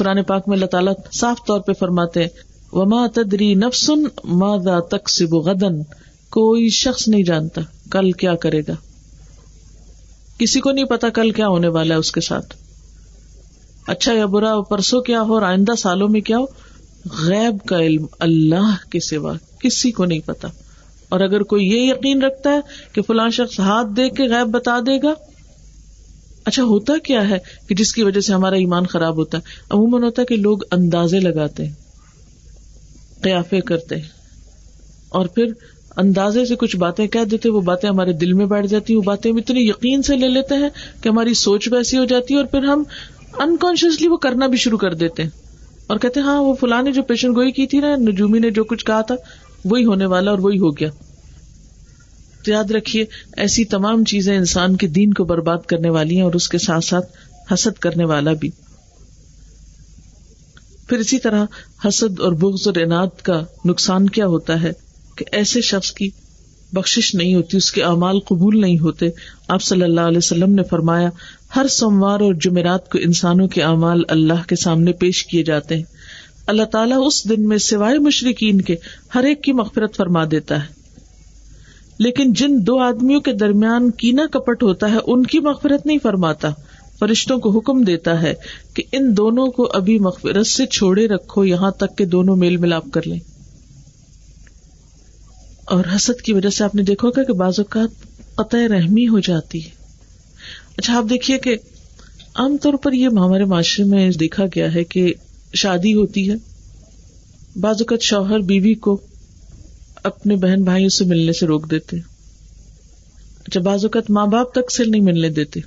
قرآن پاک میں اللہ تعالیٰ صاف طور پہ فرماتے وما تدری نفسن مادا تک غدن کوئی شخص نہیں جانتا کل کیا کرے گا۔ کسی کو نہیں پتا کل کیا ہونے والا ہے اس کے ساتھ۔ اچھا یا برا، پرسوں کیا ہو، اور آئندہ سالوں میں کیا ہو؟ غیب کا علم اللہ کے سوا کسی کو نہیں پتا۔ اور اگر کوئی یہ یقین رکھتا ہے کہ فلاں شخص ہاتھ دے کے غیب بتا دے گا اچھا ہوتا کیا ہے کہ جس کی وجہ سے ہمارا ایمان خراب ہوتا ہے؟ عموماً ہوتا ہے کہ لوگ اندازے لگاتے ہیں، قیافے کرتے ہیں، اور پھر اندازے سے کچھ باتیں کہہ دیتے، وہ باتیں ہمارے دل میں بیٹھ جاتی، وہ باتیں ہم اتنی یقین سے لے لیتے ہیں کہ ہماری سوچ ویسی ہو جاتی ہے اور پھر ہم انکانشیسلی وہ کرنا بھی شروع کر دیتے ہیں۔ اور کہتے ہیں ہاں وہ فلاں نے جو پیشن گوئی کی تھی نا، نجومی نے جو کچھ کہا تھا، وہی ہونے والا اور وہی ہو گیا۔ تو یاد رکھیے، ایسی تمام چیزیں انسان کے دین کو برباد کرنے والی ہیں اور اس کے ساتھ ساتھ حسد کرنے والا بھی۔ پھر اسی طرح حسد اور بغض اور انعد کا نقصان کیا ہوتا ہے کہ ایسے شخص کی بخش نہیں ہوتی، اس کے اعمال قبول نہیں ہوتے۔ آپ صلی اللہ علیہ وسلم نے فرمایا، ہر سوموار اور جمعرات کو انسانوں کے اعمال اللہ کے سامنے پیش کیے جاتے ہیں۔ اللہ تعالیٰ اس دن میں سوائے مشرقین کے ہر ایک کی مغفرت فرما دیتا ہے۔ لیکن جن دو آدمیوں کے درمیان کینا کپٹ ہوتا ہے، ان کی مغفرت نہیں فرماتا۔ فرشتوں کو حکم دیتا ہے کہ ان دونوں کو ابھی مغفرت سے چھوڑے رکھو، یہاں تک کہ دونوں میل ملاپ کر لیں۔ اور حسد کی وجہ سے آپ نے دیکھو گا کہ بعض اوقات قطع رحمی ہو جاتی ہے۔ اچھا آپ دیکھیے کہ عام طور پر یہ ہمارے معاشرے میں دیکھا گیا ہے کہ شادی ہوتی ہے۔ بعض اوقات شوہر بیوی کو اپنے بہن بھائیوں سے ملنے سے روک دیتے۔ اچھا بعض اوقات ماں باپ تک سے نہیں ملنے دیتے۔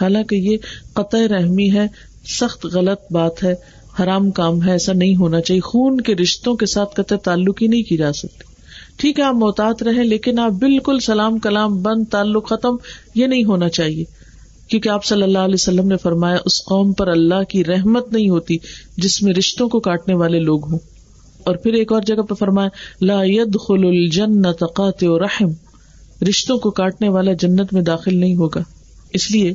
حالانکہ یہ قطع رحمی ہے، سخت غلط بات ہے، حرام کام ہے، ایسا نہیں ہونا چاہیے۔ خون کے رشتوں کے ساتھ قطع تعلق ہی نہیں کی جا سکتی۔ ٹھیک ہے، آپ محتاط رہے لیکن آپ بالکل سلام کلام بند، تعلق ختم، یہ نہیں ہونا چاہیے۔ کیونکہ آپ صلی اللہ علیہ وسلم نے فرمایا، اس قوم پر اللہ کی رحمت نہیں ہوتی جس میں رشتوں کو کاٹنے والے لوگ ہوں۔ اور پھر ایک اور جگہ پہ فرمایا، لا يدخل الجنت قاطع رحم، رشتوں کو کاٹنے والا جنت میں داخل نہیں ہوگا۔ اس لیے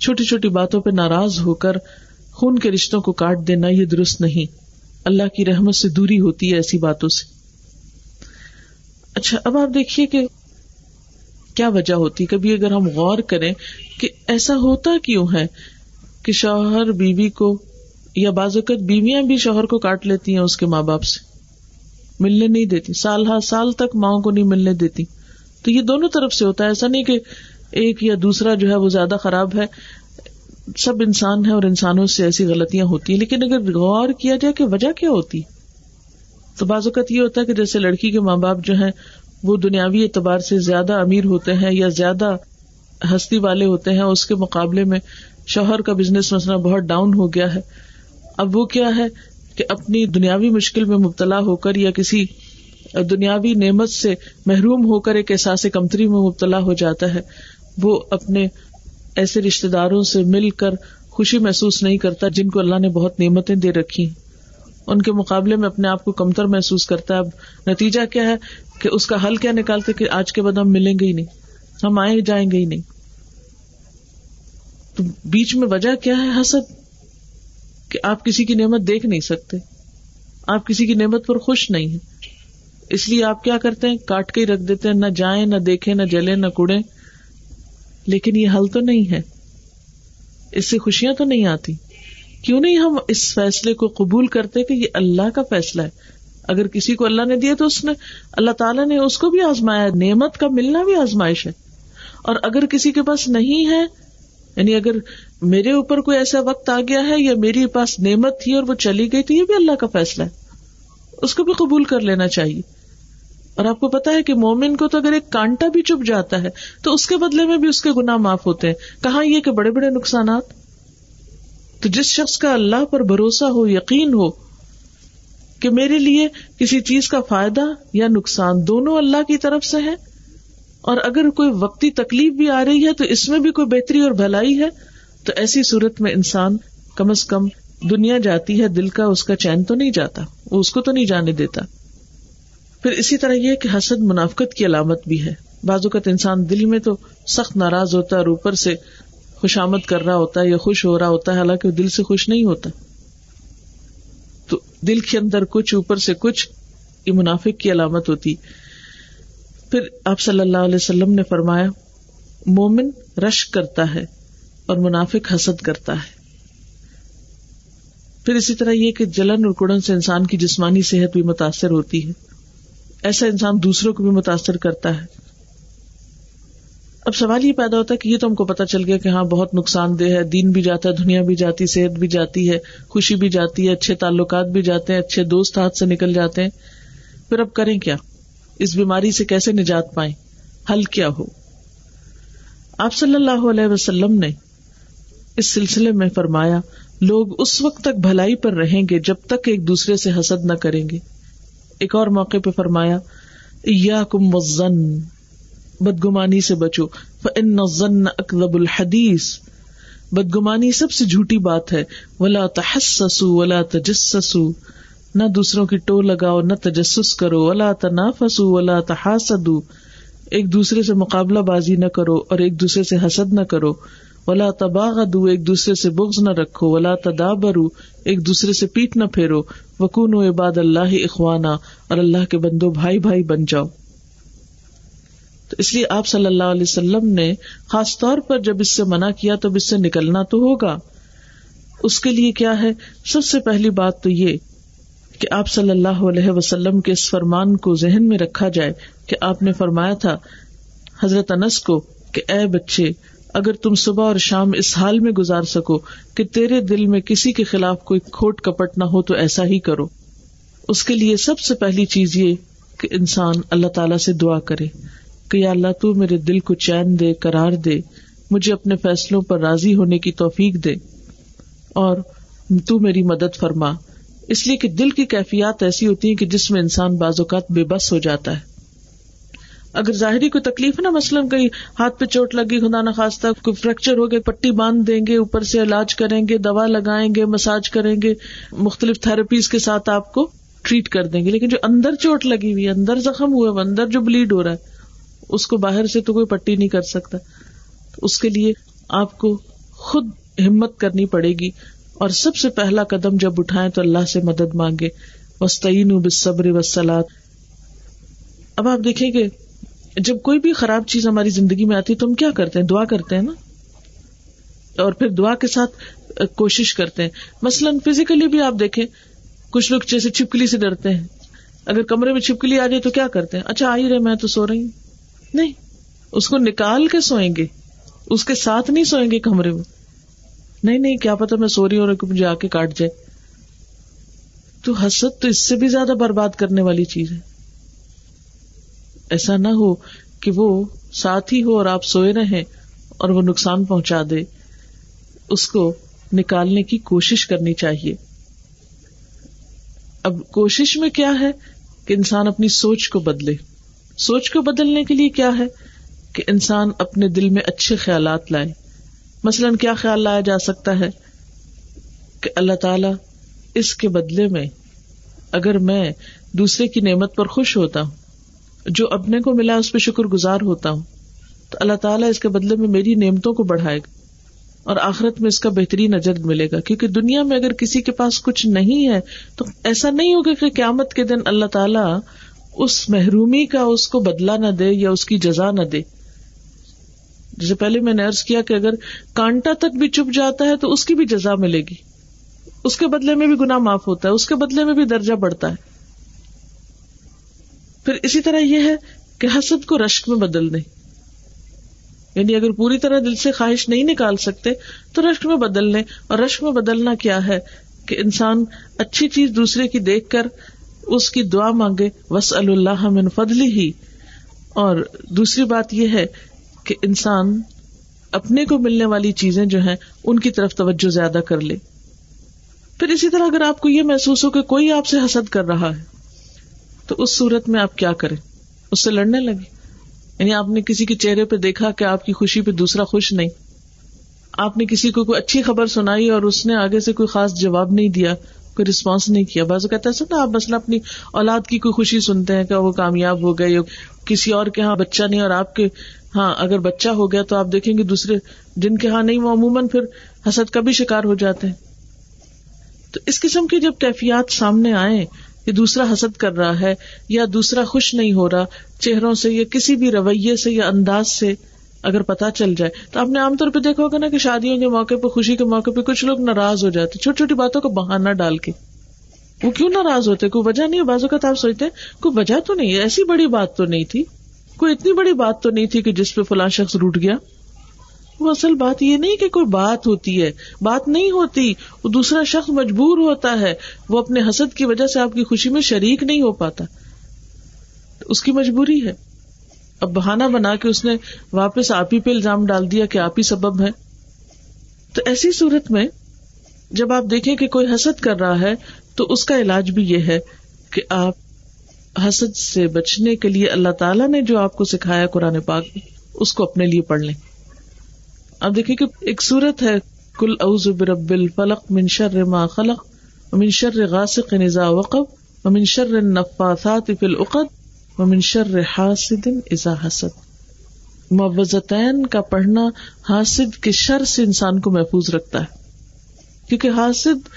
چھوٹی چھوٹی باتوں پہ ناراض ہو کر خون کے رشتوں کو کاٹ دینا یہ درست نہیں۔ اللہ کی رحمت سے دوری ہوتی ہے ایسی باتوں سے۔ اچھا اب آپ دیکھیے کہ کیا وجہ ہوتی۔ کبھی اگر ہم غور کریں کہ ایسا ہوتا کیوں ہے کہ شوہر بیوی کو یا بعض اوقات بیویاں بھی شوہر کو کاٹ لیتی ہیں اس کے ماں باپ سے۔ ملنے نہیں دیتی۔ سال ہر سال تک ماؤں کو نہیں ملنے دیتی۔ تو یہ دونوں طرف سے ہوتا ہے۔ ایسا نہیں کہ ایک یا دوسرا جو ہے وہ زیادہ خراب ہے۔ سب انسان ہے اور انسانوں سے ایسی غلطیاں ہوتی ہیں۔ لیکن اگر غور کیا جائے کہ وجہ کیا ہوتی؟ تو بعض اوقات یہ ہوتا ہے کہ جیسے لڑکی کے ماں باپ جو ہیں، وہ دنیاوی اعتبار سے زیادہ امیر ہوتے ہیں یا زیادہ ہستی والے ہوتے ہیں۔ اس کے مقابلے میں شوہر کا بزنس مسئلہ بہت ڈاؤن ہو گیا ہے۔ اب وہ کیا ہے؟ کہ اپنی دنیاوی مشکل میں مبتلا ہو کر یا کسی دنیاوی نعمت سے محروم ہو کر ایک احساس کمتری میں مبتلا ہو جاتا ہے، وہ اپنے ایسے رشتے داروں سے مل کر خوشی محسوس نہیں کرتا جن کو اللہ نے بہت نعمتیں دے رکھی ان کے مقابلے میں اپنے آپ کو کمتر محسوس کرتا ہے۔ اب نتیجہ کیا ہے کہ اس کا حل کیا نکالتے کہ آج کے بعد ہم ملیں گے ہی نہیں، ہم آئے جائیں گے ہی نہیں۔ تو بیچ میں وجہ کیا ہے حسد؟ کہ آپ کسی کی نعمت دیکھ نہیں سکتے۔ آپ کسی کی نعمت پر خوش نہیں ہے اس لیے آپ کیا کرتے ہیں؟ کاٹ کے ہی رکھ دیتے ہیں۔ نہ جائیں، نہ دیکھیں، نہ جلے نہ کڑے لیکن یہ حل تو نہیں ہے۔ اس سے خوشیاں تو نہیں آتی۔ کیوں نہیں ہم اس فیصلے کو قبول کرتے کہ یہ اللہ کا فیصلہ ہے؟ اگر کسی کو اللہ نے دیا تو اس نے، اللہ تعالیٰ نے اس کو بھی آزمایا نعمت کا ملنا بھی آزمائش ہے۔ اور اگر کسی کے پاس نہیں ہے یعنی اگر میرے اوپر کوئی ایسا وقت آ گیا ہے یا میری پاس نعمت تھی اور وہ چلی گئی تو یہ بھی اللہ کا فیصلہ ہے۔ اس کو بھی قبول کر لینا چاہیے۔ اور آپ کو پتا ہے کہ مومن کو تو اگر ایک کانٹا بھی چپ جاتا ہے تو اس کے بدلے میں بھی اس کے گنا معاف ہوتے ہیں۔ کہاں یہ کہ بڑے بڑے نقصانات؟ تو جس شخص کا اللہ پر بھروسہ ہو، یقین ہو کہ میرے لیے کسی چیز کا فائدہ یا نقصان دونوں اللہ کی طرف سے ہے اور اگر کوئی وقتی تکلیف بھی آ رہی ہے تو اس میں بھی کوئی بہتری اور بھلائی ہے، تو ایسی صورت میں انسان کم از کم دنیا جاتی ہے، دل کا اس کا چین تو نہیں جاتا، وہ اس کو تو نہیں جانے دیتا۔ پھر اسی طرح یہ کہ حسد منافقت کی علامت بھی ہے۔ بعض اوقات انسان دل میں تو سخت ناراض ہوتا ہے اور اوپر سے خوش آمد کر رہا ہوتا ہے یا خوش ہو رہا ہوتا ہے، حالانکہ وہ دل سے خوش نہیں ہوتا۔ تو دل کے اندر کچھ، اوپر سے کچھ یہ منافق کی علامت ہوتی۔ پھر آپ صلی اللہ علیہ وسلم نے فرمایا، مومن رش کرتا ہے اور منافق حسد کرتا ہے۔ پھر اسی طرح یہ کہ جلن اور کڑن سے انسان کی جسمانی صحت بھی متاثر ہوتی ہے۔ ایسا انسان دوسروں کو بھی متاثر کرتا ہے۔ اب سوال یہ پیدا ہوتا ہے کہ یہ تو ہم کو پتا چل گیا کہ ہاں بہت نقصان دہ ہے، دین بھی جاتا ہے، دنیا بھی جاتی، صحت بھی جاتی ہے، خوشی بھی جاتی ہے، اچھے تعلقات بھی جاتے ہیں، اچھے دوست ہاتھ سے نکل جاتے ہیں۔ پھر اب کریں کیا؟ اس بیماری سے کیسے نجات پائیں؟ حل کیا ہو؟ آپ صلی اللہ علیہ وسلم نے اس سلسلے میں فرمایا، لوگ اس وقت تک بھلائی پر رہیں گے جب تک ایک دوسرے سے حسد نہ کریں گے۔ ایک اور موقع پہ فرمایا یا کم وزن بدگمانی سے بچو۔ فن اکلب الحدیث بدگمانی سب سے جھوٹی بات ہے۔ ولا تحسسو ولا تجسسو نہ دوسروں کی ٹو لگاؤ، نہ تجسس کرو، ولا تنافسو، ولا تحاسدو۔ ایک دوسرے سے مقابلہ بازی نہ کرو اور ایک دوسرے سے حسد نہ کرو۔ ولا تباغدو، ایک دوسرے سے بغض نہ رکھو۔ ولا تدابرو، ایک دوسرے سے پیٹ نہ پھیرو۔ وکون عباد اللہ اخوانا اور اللہ کے بندو بھائی بھائی بن جاؤ۔ تو اس لیے آپ صلی اللہ علیہ وسلم نے خاص طور پر جب اس سے منع کیا تو اس سے نکلنا تو ہوگا۔ اس کے لیے کیا ہے؟ سب سے پہلی بات تو یہ کہ آپ صلی اللہ علیہ وسلم کے اس فرمان کو ذہن میں رکھا جائے کہ آپ نے فرمایا تھا، حضرت انس کو کہ اے بچے، اگر تم صبح اور شام اس حال میں گزار سکو کہ تیرے دل میں کسی کے خلاف کوئی کھوٹ کپٹ نہ ہو تو ایسا ہی کرو۔ اس کے لیے سب سے پہلی چیز یہ کہ انسان اللہ تعالی سے دعا کرے کہ یا اللہ تو میرے دل کو چین دے کرار دے، مجھے اپنے فیصلوں پر راضی ہونے کی توفیق دے اور تو میری مدد فرما۔ اس لیے کہ دل کی کیفیات ایسی ہوتی ہیں کہ جس میں انسان بعض اوقات بے بس ہو جاتا ہے۔ اگر ظاہری کوئی تکلیف ہے نا، مثلاً کہیں ہاتھ پہ چوٹ لگی، خدا نخواستہ کوئی فریکچر ہو گئے پٹی باندھ دیں گے، اوپر سے علاج کریں گے، دوا لگائیں گے مساج کریں گے، مختلف تھراپیز کے ساتھ آپ کو ٹریٹ کر دیں گے۔ لیکن جو اندر چوٹ لگی ہوئی اندر زخم ہوا اندر جو بلیڈ ہو رہا ہے، اس کو باہر سے تو کوئی پٹی نہیں کر سکتا۔ اس کے لیے آپ کو خود ہمت کرنی پڑے گی۔ اور سب سے پہلا قدم جب اٹھائے تو اللہ سے مدد مانگے۔ وسطین بصبر وسلات اب آپ دیکھیں گے جب کوئی بھی خراب چیز ہماری زندگی میں آتی ہے تو ہم کیا کرتے ہیں؟ دعا کرتے ہیں نا؟ اور پھر دعا کے ساتھ کوشش کرتے ہیں۔ مثلاً فزیکلی بھی آپ دیکھیں، کچھ لوگ جیسے چھپکلی سے ڈرتے ہیں۔ اگر کمرے میں چھپکلی آ جائے تو کیا کرتے ہیں؟ اچھا آ ہی رہے، میں تو سو رہی ہوں۔ نہیں، اس کو نکال کے سوئیں گے۔ اس کے ساتھ نہیں سوئیں گے کمرے میں۔ نہیں نہیں، کیا پتا میں سو رہی ہوں مجھے آ کے کاٹ جائے۔ تو حسد تو اس سے بھی زیادہ برباد کرنے والی چیز ہے۔ ایسا نہ ہو کہ وہ ساتھ ہی ہو اور آپ سوئے رہے اور وہ نقصان پہنچا دے۔ اس کو نکالنے کی کوشش کرنی چاہیے۔ اب کوشش میں کیا ہے کہ انسان اپنی سوچ کو بدلے۔ سوچ کو بدلنے کے لیے کیا ہے کہ انسان اپنے دل میں اچھے خیالات لائے۔ مثلاً کیا خیال لایا جا سکتا ہے کہ اللہ تعالی اس کے بدلے میں اگر میں دوسرے کی نعمت پر خوش ہوتا ہوں، جو اپنے کو ملا اس پہ شکر گزار ہوتا ہوں، تو اللہ تعالیٰ اس کے بدلے میں میری نعمتوں کو بڑھائے گا اور آخرت میں اس کا بہترین اجر ملے گا۔ کیونکہ دنیا میں اگر کسی کے پاس کچھ نہیں ہے، تو ایسا نہیں ہوگا کہ قیامت کے دن اللہ تعالیٰ اس محرومی کا اس کو بدلا نہ دے یا اس کی جزا نہ دے۔ جیسے پہلے میں نے ارض کیا کہ اگر کانٹا تک بھی چپ جاتا ہے تو اس کی بھی جزا ملے گی۔ اس کے بدلے میں بھی گنا معاف ہوتا ہے، اس کے بدلے میں بھی درجہ بڑھتا ہے۔ پھر اسی طرح یہ ہے کہ حسد کو رشک میں بدل دیں۔ یعنی اگر پوری طرح دل سے خواہش نہیں نکال سکتے تو رشک میں بدل لیں۔ اور رشک میں بدلنا کیا ہے کہ انسان اچھی چیز دوسرے کی دیکھ کر اس کی دعا مانگے وس اللہ من فضلی ہی اور دوسری بات یہ ہے کہ انسان اپنے کو ملنے والی چیزیں جو ہیں، ان کی طرف توجہ زیادہ کر لے۔ پھر اسی طرح اگر آپ کو یہ محسوس ہو کہ کوئی آپ سے حسد کر رہا ہے، تو اس صورت میں آپ کیا کریں؟ اس سے لڑنے لگے یعنی آپ نے کسی کے چہرے پہ دیکھا کہ آپ کی خوشی پہ دوسرا خوش نہیں۔ آپ نے کسی کو کوئی اچھی خبر سنائی اور اس نے آگے سے کوئی خاص جواب نہیں دیا کوئی رسپانس نہیں کیا۔ بازو کہتا ہے نا آپ مثلا اپنی اولاد کی کوئی خوشی سنتے ہیں کہ وہ کامیاب ہو گئے کسی اور کے یہاں بچہ نہیں اور آپ کے ہاں اگر بچہ ہو گیا تو آپ دیکھیں گے دوسرے جن کے ہاں نہیں، وہ عموماً پھر حسد کا بھی شکار ہو جاتے ہیں۔ تو اس قسم کی جب کیفیات سامنے آئے کہ دوسرا حسد کر رہا ہے یا دوسرا خوش نہیں ہو رہا، چہروں سے یا کسی بھی رویے سے یا انداز سے اگر پتا چل جائے تو آپ نے عام طور پہ دیکھا ہوگا نا کہ شادیوں کے موقع پہ، خوشی کے موقع پہ کچھ لوگ ناراض ہو جاتے چھوٹی چھوٹی باتوں کو بہانا ڈال کے۔ وہ کیوں ناراض ہوتے کوئی وجہ نہیں بازو کا آپ سوچتے کوئی وجہ تو نہیں ایسی بڑی بات تو نہیں تھی۔ کوئی اتنی بڑی بات تو نہیں تھی کہ جس پہ فلاں شخص روٹ گیا۔ وہ اصل بات یہ نہیں کہ کوئی بات ہوتی ہے، بات نہیں ہوتی۔ وہ دوسرا شخص مجبور ہوتا ہے، وہ اپنے حسد کی وجہ سے آپ کی خوشی میں شریک نہیں ہو پاتا۔ اس کی مجبوری ہے۔ اب بہانا بنا کے اس نے واپس آپ ہی پہ الزام ڈال دیا کہ آپ ہی سبب ہے تو ایسی صورت میں جب آپ دیکھیں کہ کوئی حسد کر رہا ہے، تو اس کا علاج بھی یہ ہے کہ آپ حسد سے بچنے کے لیے اللہ تعالیٰ نے جو آپ کو سکھایا قرآن پاک، اس کو اپنے لیے پڑھ لیں۔ اب دیکھیں کہ ایک صورت ہے کل اوز برب الفلق منشر ما خلق منشر غاسق نزا وقب منشر نفاثات فی العقد منشر حاسد ازا حسد۔ معوزتین کا پڑھنا حاسد کے شر سے انسان کو محفوظ رکھتا ہے۔ کیونکہ حاسد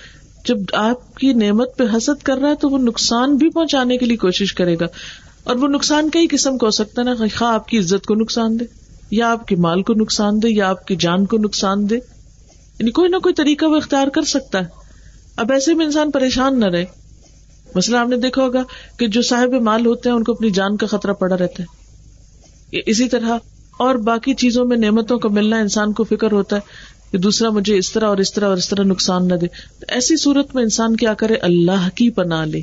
جب آپ کی نعمت پہ حسد کر رہا ہے تو وہ نقصان بھی پہنچانے کے لیے کوشش کرے گا۔ اور وہ نقصان کئی قسم کا ہو سکتا ہے نا خواہ آپ کی عزت کو نقصان دے، یا آپ کے مال کو نقصان دے، یا آپ کی جان کو نقصان دے۔ یعنی کوئی نہ کوئی طریقہ وہ اختیار کر سکتا ہے۔ اب ایسے میں انسان پریشان نہ رہے۔ مسئلہ آپ نے دیکھا ہوگا کہ جو صاحب مال ہوتے ہیں ان کو اپنی جان کا خطرہ پڑا رہتا ہے۔ اسی طرح اور باقی چیزوں میں نعمتوں کا ملنا انسان کو فکر ہوتا ہے کہ دوسرا مجھے اس طرح اور اس طرح اور اس طرح نقصان نہ دے۔ تو ایسی صورت میں انسان کیا کرے؟ اللہ کی پناہ لے۔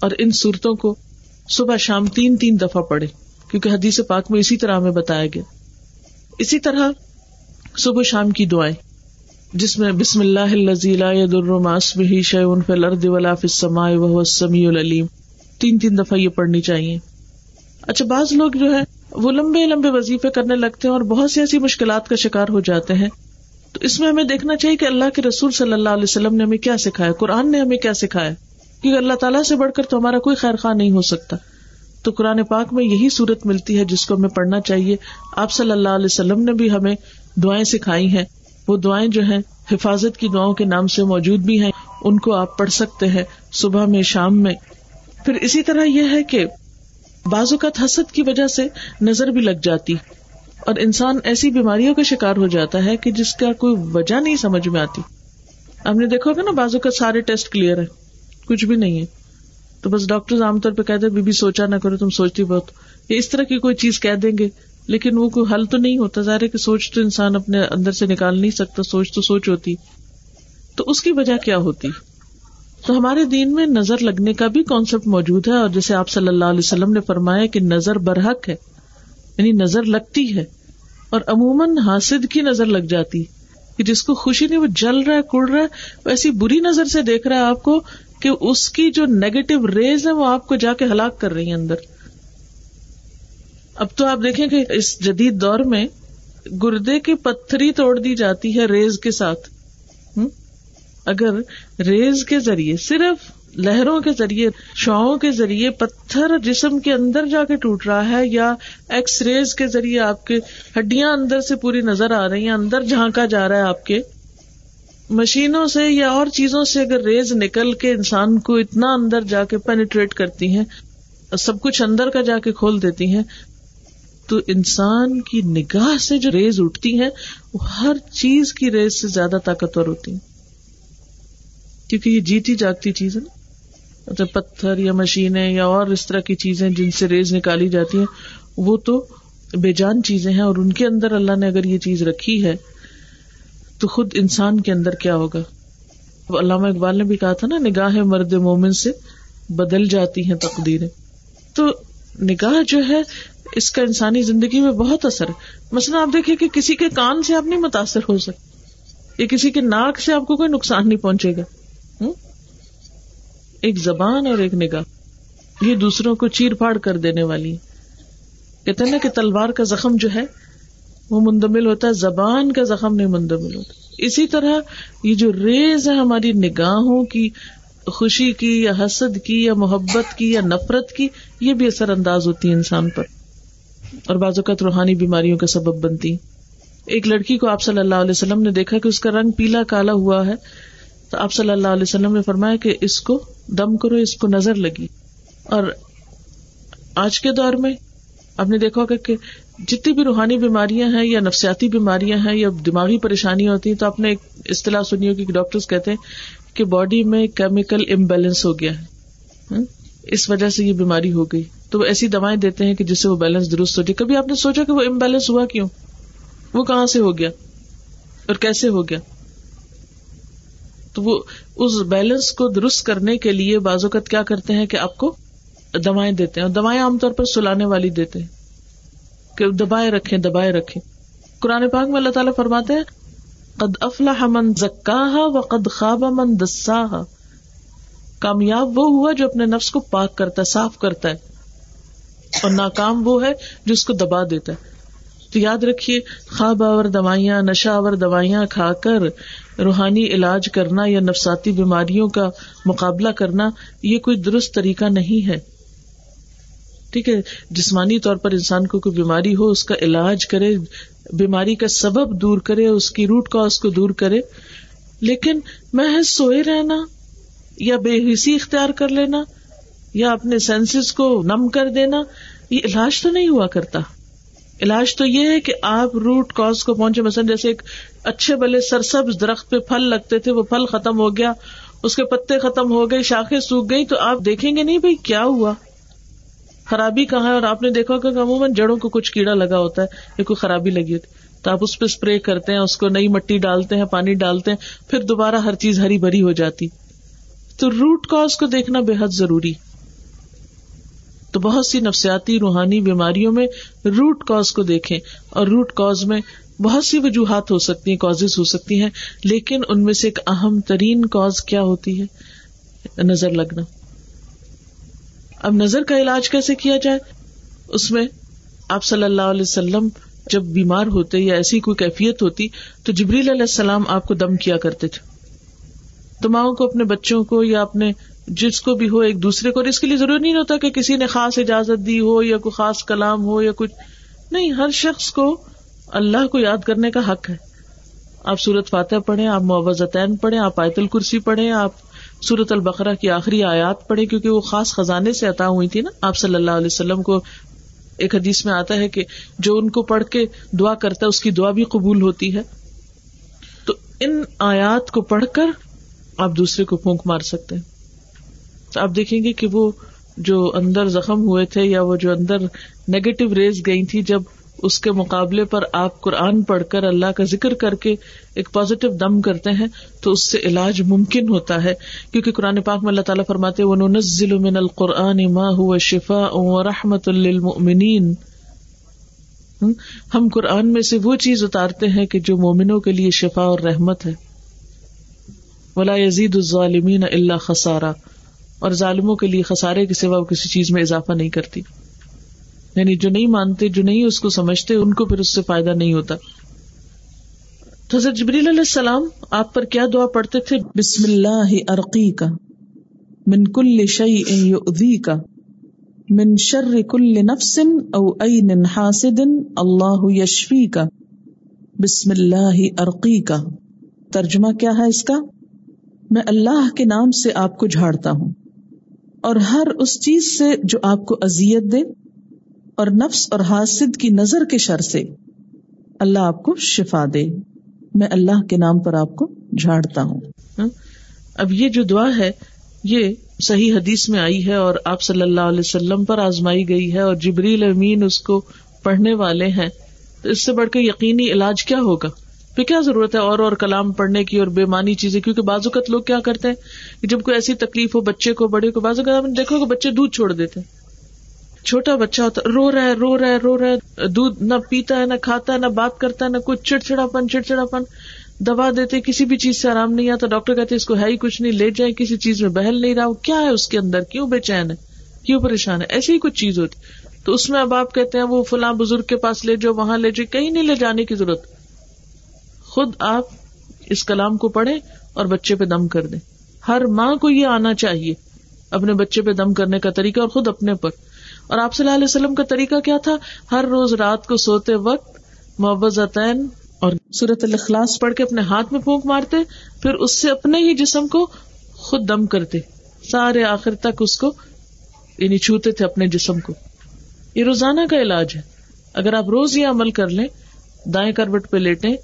اور ان صورتوں کو صبح شام تین تین دفعہ پڑھے، کیونکہ حدیث پاک میں اسی طرح ہمیں بتایا گیا۔ اسی طرح صبح شام کی دعائیں۔ جس میں بسم اللہ العلیم۔ تین تین دفعہ یہ پڑھنی چاہیے۔ اچھا بعض لوگ جو ہے وہ لمبے لمبے وظیفے کرنے لگتے ہیں اور بہت سی ایسی مشکلات کا شکار ہو جاتے ہیں۔ تو اس میں ہمیں دیکھنا چاہیے کہ اللہ کے رسول صلی اللہ علیہ وسلم نے ہمیں کیا سکھایا، قرآن نے ہمیں کیا سکھایا۔ کیونکہ اللہ تعالیٰ سے بڑھ کر تو ہمارا کوئی خیر خواہ نہیں ہو سکتا۔ تو قرآن پاک میں یہی صورت ملتی ہے جس کو ہمیں پڑھنا چاہیے۔ آپ صلی اللہ علیہ وسلم نے بھی ہمیں دعائیں سکھائی ہیں۔ وہ دعائیں جو ہیں حفاظت کی دعاؤں کے نام سے موجود بھی ہیں، ان کو آپ پڑھ سکتے ہیں صبح میں، شام میں۔ پھر اسی طرح یہ ہے کہ بعض اوقات حسد کی وجہ سے نظر بھی لگ جاتی اور انسان ایسی بیماریوں کا شکار ہو جاتا ہے کہ جس کا کوئی وجہ نہیں سمجھ میں آتی۔ آپ نے دیکھو گا نا بازو کا سارے ٹیسٹ کلیئر ہے کچھ بھی نہیں ہے۔ تو بس ڈاکٹر عام طور پہ کہتے بی بی سوچا نہ کرو، تم سوچتی بہت۔ یا اس طرح کی کوئی چیز کہہ دیں گے لیکن وہ کوئی حل تو نہیں ہوتا۔ ظاہر ہے کہ سوچ تو انسان اپنے اندر سے نکال نہیں سکتا، سوچ تو سوچ ہوتی۔ تو اس کی وجہ کیا ہوتی؟ تو ہمارے دین میں نظر لگنے کا بھی کانسیپٹ موجود ہے اور جیسے آپ صلی اللہ علیہ وسلم نے فرمایا کہ نظر برحق ہے یعنی نظر لگتی ہے۔ اور عموماً حاسد کی نظر لگ جاتی کہ جس کو خوشی نہیں، وہ جل رہا ہے، کڑ رہا ہے، وہ ایسی بری نظر سے دیکھ رہا ہے آپ کو کہ اس کی جو نیگیٹو ریز ہے وہ آپ کو جا کے ہلاک کر رہی ہیں اندر۔ اب تو آپ دیکھیں کہ اس جدید دور میں گردے کی پتھری توڑ دی جاتی ہے ریز کے ساتھ۔ اگر ریز کے ذریعے، صرف لہروں کے ذریعے شاؤں کے ذریعے پتھر جسم کے اندر جا کے ٹوٹ رہا ہے یا ایکس ریز کے ذریعے آپ کے ہڈیاں اندر سے پوری نظر آ رہی ہیں، اندر جھانکا جا رہا ہے آپ کے۔ مشینوں سے یا اور چیزوں سے اگر ریز نکل کے انسان کو اتنا اندر جا کے پینیٹریٹ کرتی ہیں، سب کچھ اندر کا جا کے کھول دیتی ہیں تو انسان کی نگاہ سے جو ریز اٹھتی ہیں، وہ ہر چیز کی ریز سے زیادہ طاقتور ہوتی ہیں۔ کیونکہ یہ جیتی جاگتی چیز ہے نا۔ مطلب پتھر یا مشینیں یا اور اس طرح کی چیزیں جن سے ریز نکالی جاتی ہیں، وہ تو بے جان چیزیں ہیں اور ان کے اندر اللہ نے اگر یہ چیز رکھی ہے، تو خود انسان کے اندر کیا ہوگا؟ علامہ اقبال نے بھی کہا تھا نا، نگاہ مرد مومن سے بدل جاتی ہیں تقدیریں۔ تو نگاہ جو ہے اس کا انسانی زندگی میں بہت اثر ہے۔ مثلاً آپ دیکھیں کہ کسی کے کان سے آپ نہیں متاثر ہو سکتے، یا کسی کے ناک سے آپ کو کوئی نقصان نہیں پہنچے گا۔ ایک زبان اور ایک نگاہ۔ یہ دوسروں کو چیر پھاڑ کر دینے والی۔ کہتے ہیں نا کہ تلوار کا زخم جو ہے، وہ مندمل ہوتا ہے، زبان کا زخم نہیں مندمل ہوتا۔ اسی طرح یہ جو ریز ہے ہماری نگاہوں کی، خوشی کی، یا حسد کی، یا محبت کی، یا نفرت کی، یہ بھی اثر انداز ہوتی ہے انسان پر۔ اور بعض اوقات روحانی بیماریوں کا سبب بنتی۔ ایک لڑکی کو آپ صلی اللہ علیہ وسلم نے دیکھا کہ اس کا رنگ پیلا کالا ہوا ہے۔ تو آپ صلی اللہ علیہ وسلم نے فرمایا کہ اس کو دم کرو، اس کو نظر لگی۔ اور آج کے دور میں آپ نے دیکھا ہوگا کہ جتنی بھی روحانی بیماریاں ہیں یا نفسیاتی بیماریاں ہیں یا دماغی پریشانیاں ہوتی ہیں، تو آپ نے ایک اصطلاح سنی ہوگی کہ ڈاکٹر کہتے ہیں کہ باڈی میں کیمیکل امبیلنس ہو گیا ہے۔ اس وجہ سے یہ بیماری ہو گئی۔ تو وہ ایسی دوائیں دیتے ہیں کہ جس سے وہ بیلنس درست ہو جائے۔ کبھی آپ نے سوچا کہ وہ امبیلنس ہوا کیوں؟ وہ کہاں سے ہو گیا؟ اور کیسے ہو گیا؟ تو وہ اس بیلنس کو درست کرنے کے لیے بعض اوقات کیا کرتے ہیں کہ آپ کو دوائیں دیتے ہیں۔ اور دوائیں عام طور پر سلانے والی دیتے ہیں۔ کہ دبائے رکھے دبائے رکھے قرآن پاک میں اللہ تعالیٰ فرماتے ہیں، قد افلاح من زکا و قد خواب من دسا کامیاب وہ ہوا جو اپنے نفس کو پاک کرتا ہے، صاف کرتا ہے۔ اور ناکام وہ ہے جو اس کو دبا دیتا ہے۔ تو یاد رکھیے، خواب آور دوائیاں، نشہ آور دوائیاں کھا کر روحانی علاج کرنا یا نفساتی بیماریوں کا مقابلہ کرنا، یہ کوئی درست طریقہ نہیں ہے۔ ٹھیک ہے، جسمانی طور پر انسان کو کوئی بیماری ہو، اس کا علاج کرے، بیماری کا سبب دور کرے، اس کی روٹ کاز کو دور کرے۔ لیکن محض سوئے رہنا یا بے حسی اختیار کر لینا، یا اپنے سینسز کو نم کر دینا، یہ علاج تو نہیں ہوا کرتا۔ علاج تو یہ ہے کہ آپ روٹ کاز کو پہنچے، مثلاً جیسے ایک اچھے بلے سرسب درخت پہ پھل لگتے تھے، وہ پھل ختم ہو گیا، اس کے پتے ختم ہو گئے، شاخیں سوکھ گئی تو آپ دیکھیں گے نہیں بھائی کیا ہوا؟ خرابی کہاں ہے؟ اور آپ نے دیکھا کہ عموماً جڑوں کو کچھ کیڑا لگا ہوتا ہے یا کوئی خرابی لگی ہوتی تو آپ اس پہ اسپرے کرتے ہیں، اس کو نئی مٹی ڈالتے ہیں، پانی ڈالتے ہیں، پھر دوبارہ ہر چیز ہری بھری ہو جاتی۔ تو روٹ کاز کو دیکھنا بے حد ضروری۔ تو بہت سی نفسیاتی روحانی بیماریوں میں روٹ کاز کو دیکھیں اور روٹ کاز میں بہت سی وجوہات ہو سکتی ہیں کاز ہو سکتی ہیں، لیکن ان میں سے ایک اہم ترین کاز کیا ہوتی ہے؟ نظر لگنا۔ اب نظر کا علاج کیسے کیا جائے؟ اس میں آپ صلی اللہ علیہ وسلم جب بیمار ہوتے یا ایسی کوئی کیفیت ہوتی تو جبریل علیہ السلام آپ کو دم کیا کرتے تھے۔ تو ماؤں کو اپنے بچوں کو یا اپنے جس کو بھی ہو ایک دوسرے کو اس کے لیے ضروری نہیں ہوتا کہ کسی نے خاص اجازت دی ہو یا کوئی خاص کلام ہو یا کچھ۔ نہیں، ہر شخص کو اللہ کو یاد کرنے کا حق ہے۔ آپ سورت فاتح پڑھیں، آپ معوضین پڑھیں، آپ آیت الکرسی پڑھیں، آپ سورت البقرہ کی آخری آیات پڑھے کیونکہ وہ خاص خزانے سے عطا ہوئی تھی نا۔ آپ صلی اللہ علیہ وسلم کو ایک حدیث میں آتا ہے کہ جو ان کو پڑھ کے دعا کرتا ہے، اس کی دعا بھی قبول ہوتی ہے۔ تو ان آیات کو پڑھ کر آپ دوسرے کو پھونک مار سکتے ہیں۔ تو آپ دیکھیں گے کہ وہ جو اندر زخم ہوئے تھے یا وہ جو اندر نیگیٹو ریز گئی تھی جب اس کے مقابلے پر آپ قرآن پڑھ کر اللہ کا ذکر کر کے ایک پازیٹو دم کرتے ہیں، تو اس سے علاج ممکن ہوتا ہے۔ کیونکہ قرآن پاک میں اللہ تعالیٰ فرماتے من القرآن ما هو شفاء رحمت للمؤمنین ہم قرآن میں سے وہ چیز اتارتے ہیں کہ جو مومنوں کے لیے شفا اور رحمت ہے۔ ولا یزید الظالمین اللہ خسارا اور ظالموں کے لیے خسارے کے سوا کسی چیز میں اضافہ نہیں کرتی۔ یعنی جو نہیں مانتے، جو نہیں اس کو سمجھتے، ان کو پھر اس سے فائدہ نہیں ہوتا۔ تو حضرت جبریل علیہ السلام آپ پر کیا دعا پڑھتے تھے؟ بسم اللہ عرقی کا من کل شعی کا من شر کل نفس او عین حاسد اللہ یشفی کا بسم اللہ عرقی کا ترجمہ کیا ہے اس کا؟ میں اللہ کے نام سے آپ کو جھاڑتا ہوں اور ہر اس چیز سے جو آپ کو ازیت دے اور نفس اور حاسد کی نظر کے شر سے اللہ آپ کو شفا دے میں اللہ کے نام پر آپ کو جھاڑتا ہوں۔ ہاں؟ اب یہ جو دعا ہے، یہ صحیح حدیث میں آئی ہے اور آپ صلی اللہ علیہ وسلم پر آزمائی گئی ہے اور جبریل امین اس کو پڑھنے والے ہیں۔ تو اس سے بڑھ کے یقینی علاج کیا ہوگا؟ پھر کیا ضرورت ہے اور اور کلام پڑھنے کی اور بے مانی چیزیں؟ کیونکہ بعض اوقات لوگ کیا کرتے ہیں جب کوئی ایسی تکلیف ہو بچے کو بڑے کو، بعض اوقات دیکھو کہ بچے دودھ چھوڑ دیتے ہیں۔ چھوٹا بچہ ہوتا رو رہا ہے، رو رہا ہے، رو رہا ہے، دودھ نہ پیتا ہے، نہ کھاتا ہے، نہ بات کرتا ہے، نہ کچھ چڑچڑا پن چڑچڑا پن دوا دیتے کسی بھی چیز سے آرام نہیں آتا۔ ڈاکٹر کہتے اس کو ہے ہی کچھ نہیں، لے جائیں، کسی چیز میں بہل نہیں رہا۔ کیا ہے اس کے اندر؟ کیوں بے چین ہے؟ کیوں پریشان ہے؟ ایسی ہی کچھ چیز ہوتی۔ تو اس میں اب آپ کہتے ہیں وہ فلاں بزرگ کے پاس لے جاؤ، وہاں لے جاؤ، کہیں نہیں لے جانے کی ضرورت۔ خود آپ اس کلام کو پڑھیں اور بچے پہ دم کر دیں۔ ہر ماں کو یہ آنا چاہیے اپنے بچے پہ دم کرنے کا طریقہ اور خود اپنے پر۔ اور آپ صلی اللہ علیہ وسلم کا طریقہ کیا تھا؟ ہر روز رات کو سوتے وقت محبت اور سورت الاخلاص پڑھ کے اپنے ہاتھ میں پھونک مارتے، پھر اس سے اپنے ہی جسم کو خود دم کرتے۔ سارے آخر تک اس کو یعنی چھوتے تھے اپنے جسم کو۔ یہ روزانہ کا علاج ہے۔ اگر آپ روز یہ عمل کر لیں، دائیں کروٹ پہ لیٹیں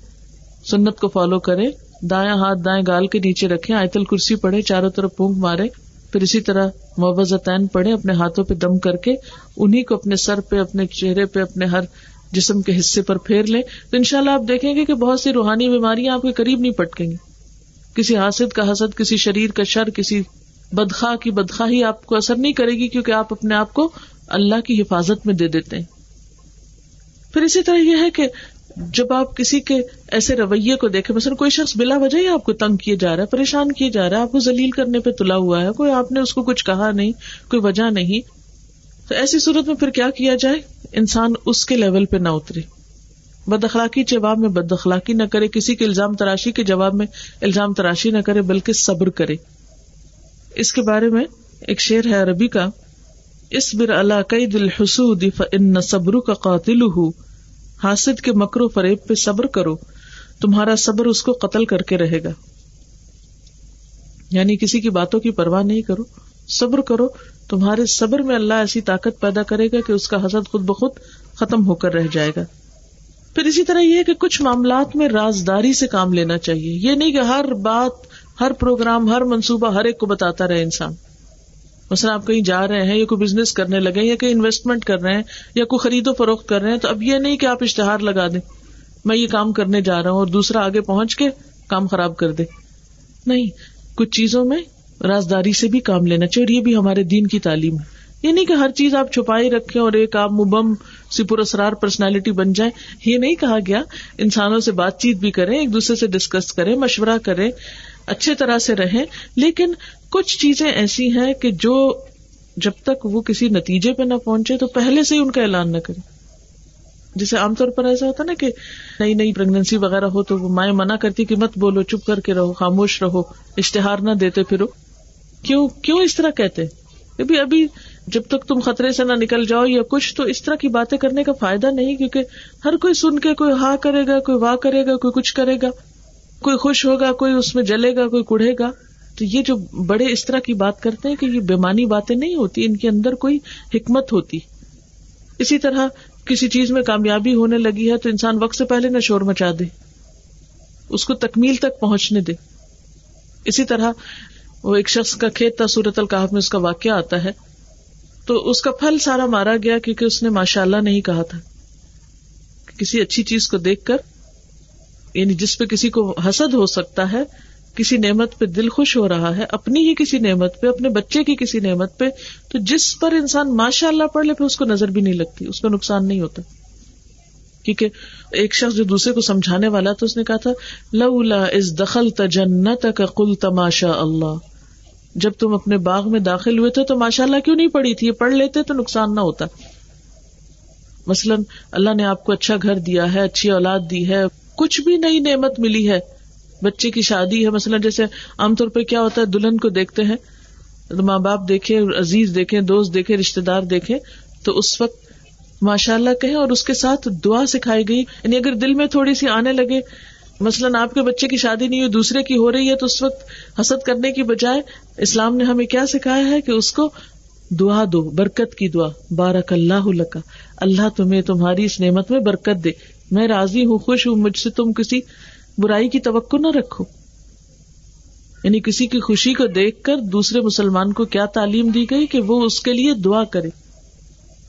سنت کو فالو کریں دائیں ہاتھ دائیں گال کے نیچے رکھے آئیتل کرسی پڑھے، چاروں طرف پونک مارے، پھر اسی طرح محبت پڑھے، اپنے ہاتھوں پہ دم کر کے انہیں کو اپنے سر پہ، اپنے چہرے پہ، اپنے ہر جسم کے حصے پر پھیر لیں تو ان شاء اللہ آپ دیکھیں گے کہ بہت سی روحانی بیماریاں آپ کے قریب نہیں پٹکیں گی۔ کسی حاصل کا حسد، کسی شریر کا شر، کسی بدخواہ کی بدخواہی آپ کو اثر نہیں کرے گی کیونکہ آپ اپنے آپ کو اللہ کی حفاظت میں دے دیتے ہیں۔ پھر اسی طرح یہ ہے کہ جب آپ کسی کے ایسے رویے کو دیکھیں، مثلا کوئی شخص بلا وجہ ہی آپ کو تنگ کیے جا رہا ہے، پریشان کیے جا رہا ہے، آپ کو ذلیل کرنے پہ تلا ہوا ہے، کوئی آپ نے اس کو کچھ کہا نہیں، کوئی وجہ نہیں، تو ایسی صورت میں پھر کیا کیا جائے؟ انسان اس کے لیول پہ نہ اترے۔ بد اخلاقی جواب میں بد اخلاقی نہ کرے، کسی کے الزام تراشی کے جواب میں الزام تراشی نہ کرے، بلکہ صبر کرے۔ اس کے بارے میں ایک شعر ہے عربی کا اس بر اللہ کئی دل حسود ان صبر کا قاتل ہوں حاسد کے مکرو فریب پہ صبر کرو، تمہارا صبر اس کو قتل کر کے رہے گا۔ یعنی کسی کی باتوں کی پرواہ نہیں کرو، صبر کرو، تمہارے صبر میں اللہ ایسی طاقت پیدا کرے گا کہ اس کا حسد خود بخود ختم ہو کر رہ جائے گا۔ پھر اسی طرح یہ کہ کچھ معاملات میں رازداری سے کام لینا چاہیے۔ یہ نہیں کہ ہر بات، ہر پروگرام، ہر منصوبہ ہر ایک کو بتاتا رہے انسان۔ مثلا آپ کہیں جا رہے ہیں یا کوئی بزنس کرنے لگے یا کہیں انویسٹمنٹ کر رہے ہیں یا کوئی خرید و فروخت کر رہے ہیں، تو اب یہ نہیں کہ آپ اشتہار لگا دیں، میں یہ کام کرنے جا رہا ہوں اور دوسرا آگے پہنچ کے کام خراب کر دے۔ نہیں، کچھ چیزوں میں رازداری سے بھی کام لینا چاہیے اور یہ بھی ہمارے دین کی تعلیم ہے۔ یہ نہیں کہ ہر چیز آپ چھپائی رکھے اور ایک آپ مبم سی پرسرار پرسنالٹی بن جائیں۔ یہ نہیں کہا گیا۔ انسانوں سے بات چیت بھی کریں، ایک دوسرے سے ڈسکس کریں، مشورہ کریں، اچھے طرح سے رہیں۔ لیکن کچھ چیزیں ایسی ہیں کہ جو جب تک وہ کسی نتیجے پہ نہ پہنچے تو پہلے سے ہی ان کا اعلان نہ کرے۔ جیسے عام طور پر ایسا ہوتا نا کہ نئی نئی پرگنسی وغیرہ ہو تو وہ مائیں منع کرتی کہ مت بولو، چپ کر کے رہو، خاموش رہو، اشتہار نہ دیتے پھرو۔ کیوں؟ کیوں اس طرح کہتے ابھی ابھی جب تک تم خطرے سے نہ نکل جاؤ یا کچھ تو اس طرح کی باتیں کرنے کا فائدہ نہیں، کیونکہ ہر کوئی سن کے کوئی ہاں کرے گا، کوئی واہ کرے گا، کوئی کچھ کرے گا۔ کوئی خوش ہوگا، کوئی اس میں جلے گا، کوئی کڑے گا۔ تو یہ جو بڑے اس طرح کی بات کرتے ہیں کہ یہ بےمانی باتیں نہیں ہوتی، ان کے اندر کوئی حکمت ہوتی۔ اسی طرح کسی چیز میں کامیابی ہونے لگی ہے تو انسان وقت سے پہلے نہ شور مچا دے، اس کو تکمیل تک پہنچنے دے۔ اسی طرح وہ ایک شخص کا کھیت تھا سورت القاف میں اس کا واقعہ آتا ہے۔ تو اس کا پھل سارا مارا گیا کیونکہ اس نے ماشاء اللہ نہیں کہا تھا۔ کسی اچھی چیز کو دیکھ کر یعنی جس پہ کسی کو حسد ہو سکتا ہے کسی نعمت پہ دل خوش ہو رہا ہے، اپنی ہی کسی نعمت پہ، اپنے بچے کی کسی نعمت پہ، تو جس پر انسان ماشاء اللہ پڑھ لے، پھر اس کو نظر بھی نہیں لگتی، اس کو نقصان نہیں ہوتا۔ کیونکہ ایک شخص جو دوسرے کو سمجھانے والا تو اس نے کہا تھا، لولا اس دخل تجنت کا کل تماشا اللہ۔ جب تم اپنے باغ میں داخل ہوئے تھے، تو ماشاء اللہ کیوں نہیں پڑھی تھی؟ یہ پڑھ لیتے تو نقصان نہ ہوتا۔ مثلاً اللہ نے آپ کو اچھا گھر دیا ہے، اچھی اولاد دی ہے، کچھ بھی نئی نعمت ملی ہے بچے کی شادی ہے، مثلاً جیسے عام طور پہ کیا ہوتا ہے، دلہن کو دیکھتے ہیں، ماں باپ دیکھے عزیز دیکھے دوست دیکھے رشتے دار دیکھے تو اس وقت ماشاء اللہ کہیں اور اس کے ساتھ دعا سکھائی گئی۔ یعنی اگر دل میں تھوڑی سی آنے لگے، مثلاً آپ کے بچے کی شادی نہیں ہوئی، دوسرے کی ہو رہی ہے، تو اس وقت حسد کرنے کی بجائے اسلام نے ہمیں کیا سکھایا ہے کہ اس کو دعا دو، برکت کی دعا۔ بارک اللہ کا اللہ تمہیں تمہاری اس نعمت میں برکت دے۔ میں راضی ہوں، خوش ہوں، مجھ سے تم کسی برائی کی توقع نہ رکھو۔ یعنی کسی کی خوشی کو دیکھ کر دوسرے مسلمان کو کیا تعلیم دی گئی کہ وہ اس کے لیے دعا کرے،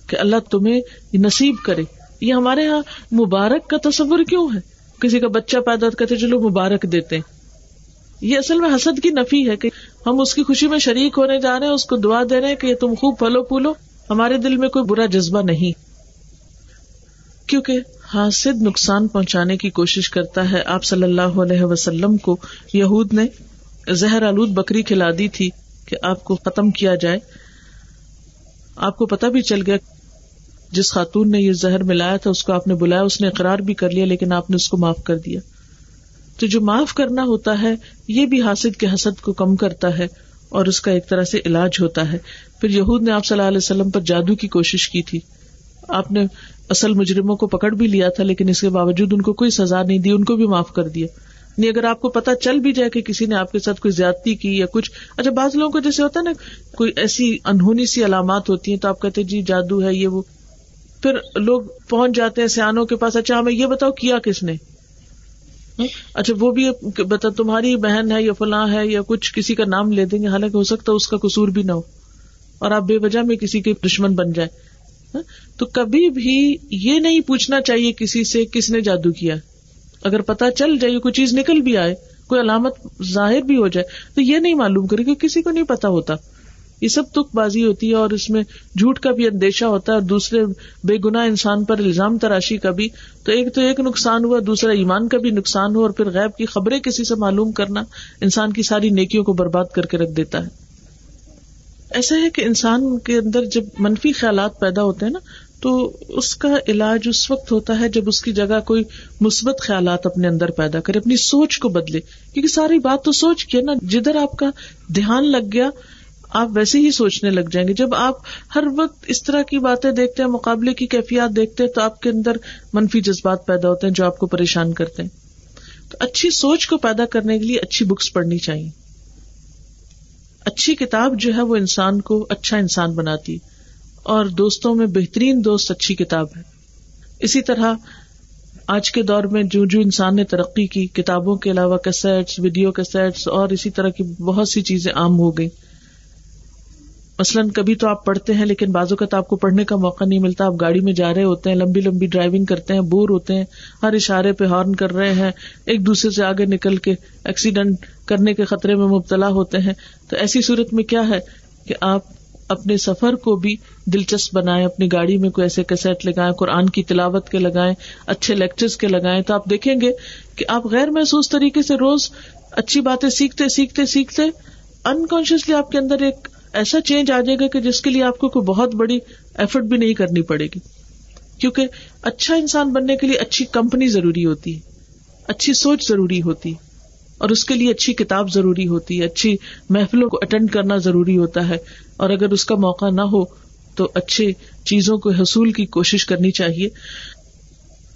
کہ اللہ تمہیں نصیب کرے۔ یہ ہمارے یہاں مبارک کا تصور کیوں ہے؟ کسی کا بچہ پیدا کرتے چلو مبارک دیتے یہ اصل میں حسد کی نفی ہے کہ ہم اس کی خوشی میں شریک ہونے جا رہے ہیں، اس کو دعا دے رہے ہیں کہ تم خوب پھلو پھولو، ہمارے دل میں کوئی برا جذبہ نہیں۔ کیونکہ حاصد نقصان پہنچانے کی کوشش کرتا ہے۔ آپ صلی اللہ علیہ وسلم کو یہود نے زہر آلود بکری کھلا دی تھی کہ آپ کو ختم کیا جائے۔ آپ کو پتا بھی چل گیا جس خاتون نے یہ زہر ملایا تھا، اس کو آپ نے بلایا، اس نے اقرار بھی کر لیا، لیکن آپ نے اس کو معاف کر دیا۔ تو جو معاف کرنا ہوتا ہے، یہ بھی حاصد کے حسد کو کم کرتا ہے اور اس کا ایک طرح سے علاج ہوتا ہے۔ پھر یہود نے آپ صلی اللہ علیہ وسلم پر جادو کی کوشش کی تھی۔ آپ نے اصل مجرموں کو پکڑ بھی لیا تھا، لیکن اس کے باوجود ان کو کوئی سزا نہیں دی، ان کو بھی معاف کر دیا۔ نہیں، اگر آپ کو پتا چل بھی جائے کہ کسی نے آپ کے ساتھ کوئی زیادتی کی یا کچھ۔ اچھا بعض لوگوں کو جیسے ہوتا ہے نا، کوئی ایسی انہونی سی علامات ہوتی ہیں تو آپ کہتے جی جادو ہے، یہ وہ پھر لوگ پہنچ جاتے ہیں سیانوں کے پاس اچھا ہمیں یہ بتاؤ، کیا کس نے؟ اچھا وہ بھی بتا، تمہاری بہن ہے یا فلاں ہے یا کچھ کسی کا نام لے دیں گے، حالانکہ ہو سکتا ہے اس کا قصور بھی نہ ہو اور آپ بے وجہ میں کسی کے دشمن بن جائے تو کبھی بھی یہ نہیں پوچھنا چاہیے کسی سے کس نے جادو کیا۔ اگر پتا چل جائے کوئی چیز نکل بھی آئے، کوئی علامت ظاہر بھی ہو جائے، تو یہ نہیں معلوم کرے کہ کسی کو نہیں پتا ہوتا۔ یہ سب تک بازی ہوتی ہے اور اس میں جھوٹ کا بھی اندیشہ ہوتا ہے اور دوسرے بے گنا انسان پر الزام تراشی کا بھی۔ تو ایک تو ایک نقصان ہوا، دوسرا ایمان کا بھی نقصان ہوا اور پھر غیب کی خبریں کسی سے معلوم کرنا انسان کی ساری نیکیوں کو برباد کر کے رکھ دیتا ہے۔ ایسا ہے کہ انسان کے اندر جب منفی خیالات پیدا ہوتے ہیں نا، تو اس کا علاج اس وقت ہوتا ہے جب اس کی جگہ کوئی مثبت خیالات اپنے اندر پیدا کرے، اپنی سوچ کو بدلے۔ کیونکہ ساری بات تو سوچ کے نا، جدھر آپ کا دھیان لگ گیا، آپ ویسے ہی سوچنے لگ جائیں گے۔ جب آپ ہر وقت اس طرح کی باتیں دیکھتے ہیں، مقابلے کی کیفیات دیکھتے ہیں، تو آپ کے اندر منفی جذبات پیدا ہوتے ہیں جو آپ کو پریشان کرتے ہیں۔ تو اچھی سوچ کو پیدا کرنے کے لیے اچھی بکس پڑھنی چاہیے۔ اچھی کتاب جو ہے وہ انسان کو اچھا انسان بناتی اور دوستوں میں بہترین دوست اچھی کتاب ہے۔ اسی طرح آج کے دور میں جو جو انسان نے ترقی کی، کتابوں کے علاوہ کیسٹس، ویڈیو کیسٹس اور اسی طرح کی بہت سی چیزیں عام ہو گئی مثلاً کبھی تو آپ پڑھتے ہیں، لیکن بازو کا تو آپ کو پڑھنے کا موقع نہیں ملتا، آپ گاڑی میں جا رہے ہوتے ہیں، لمبی لمبی ڈرائیونگ کرتے ہیں، بور ہوتے ہیں، ہر اشارے پہ ہارن کر رہے ہیں، ایک دوسرے سے آگے نکل کے ایکسیڈنٹ کرنے کے خطرے میں مبتلا ہوتے ہیں۔ تو ایسی صورت میں کیا ہے کہ آپ اپنے سفر کو بھی دلچسپ بنائیں، اپنی گاڑی میں کوئی ایسے کیسٹ لگائیں، قرآن کی تلاوت کے لگائیں، اچھے لیکچر کے لگائیں، تو آپ دیکھیں گے کہ آپ غیر محسوس طریقے سے روز اچھی باتیں سیکھتے سیکھتے سیکھتے انکانشیسلی آپ کے اندر ایک ایسا چینج آ جائے گا کہ جس کے لیے آپ کو کوئی بہت بڑی ایفرٹ بھی نہیں کرنی پڑے گی۔ کیونکہ اچھا انسان بننے کے لیے اچھی کمپنی ضروری ہوتی ہے اچھی سوچ ضروری ہوتی، اور اس کے لیے اچھی کتاب ضروری ہوتی ہے اچھی محفلوں کو اٹینڈ کرنا ضروری ہوتا ہے۔ اور اگر اس کا موقع نہ ہو تو اچھی چیزوں کو حصول کی کوشش کرنی چاہیے۔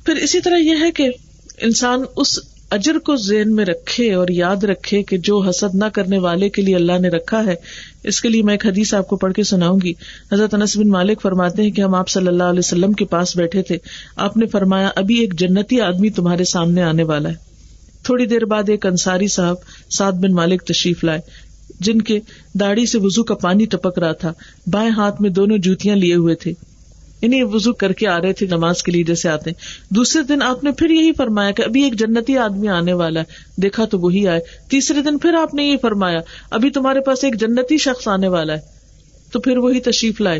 پھر اسی طرح یہ ہے کہ انسان اس اجر کو ذہن میں رکھے اور یاد رکھے کہ جو حسد نہ کرنے والے کے لیے اللہ نے رکھا ہے، اس کے لیے میں ایک حدیث آپ کو پڑھ کے سناؤں گی۔ حضرت انس بن مالک فرماتے ہیں کہ ہم آپ صلی اللہ علیہ وسلم کے پاس بیٹھے تھے۔ آپ نے فرمایا، ابھی ایک جنتی آدمی تمہارے سامنے آنے والا ہے۔ تھوڑی دیر بعد ایک انصاری صاحب سعد بن مالک تشریف لائے، جن کے داڑھی سے وزو کا پانی ٹپک رہا تھا۔ بائیں ہاتھ میں دونوں جوتیاں لیے ہوئے تھے۔ یعنی انہیں وزو کر کے آ رہے تھے، نماز کے لیے جیسے آتے دوسرے دن آپ نے پھر یہی فرمایا کہ ابھی ایک جنتی آدمی آنے والا ہے۔ دیکھا تو وہی آئے۔ تیسرے دن پھر آپ نے یہی فرمایا، ابھی تمہارے پاس ایک جنتی شخص آنے والا ہے۔ تو پھر وہی تشریف لائے۔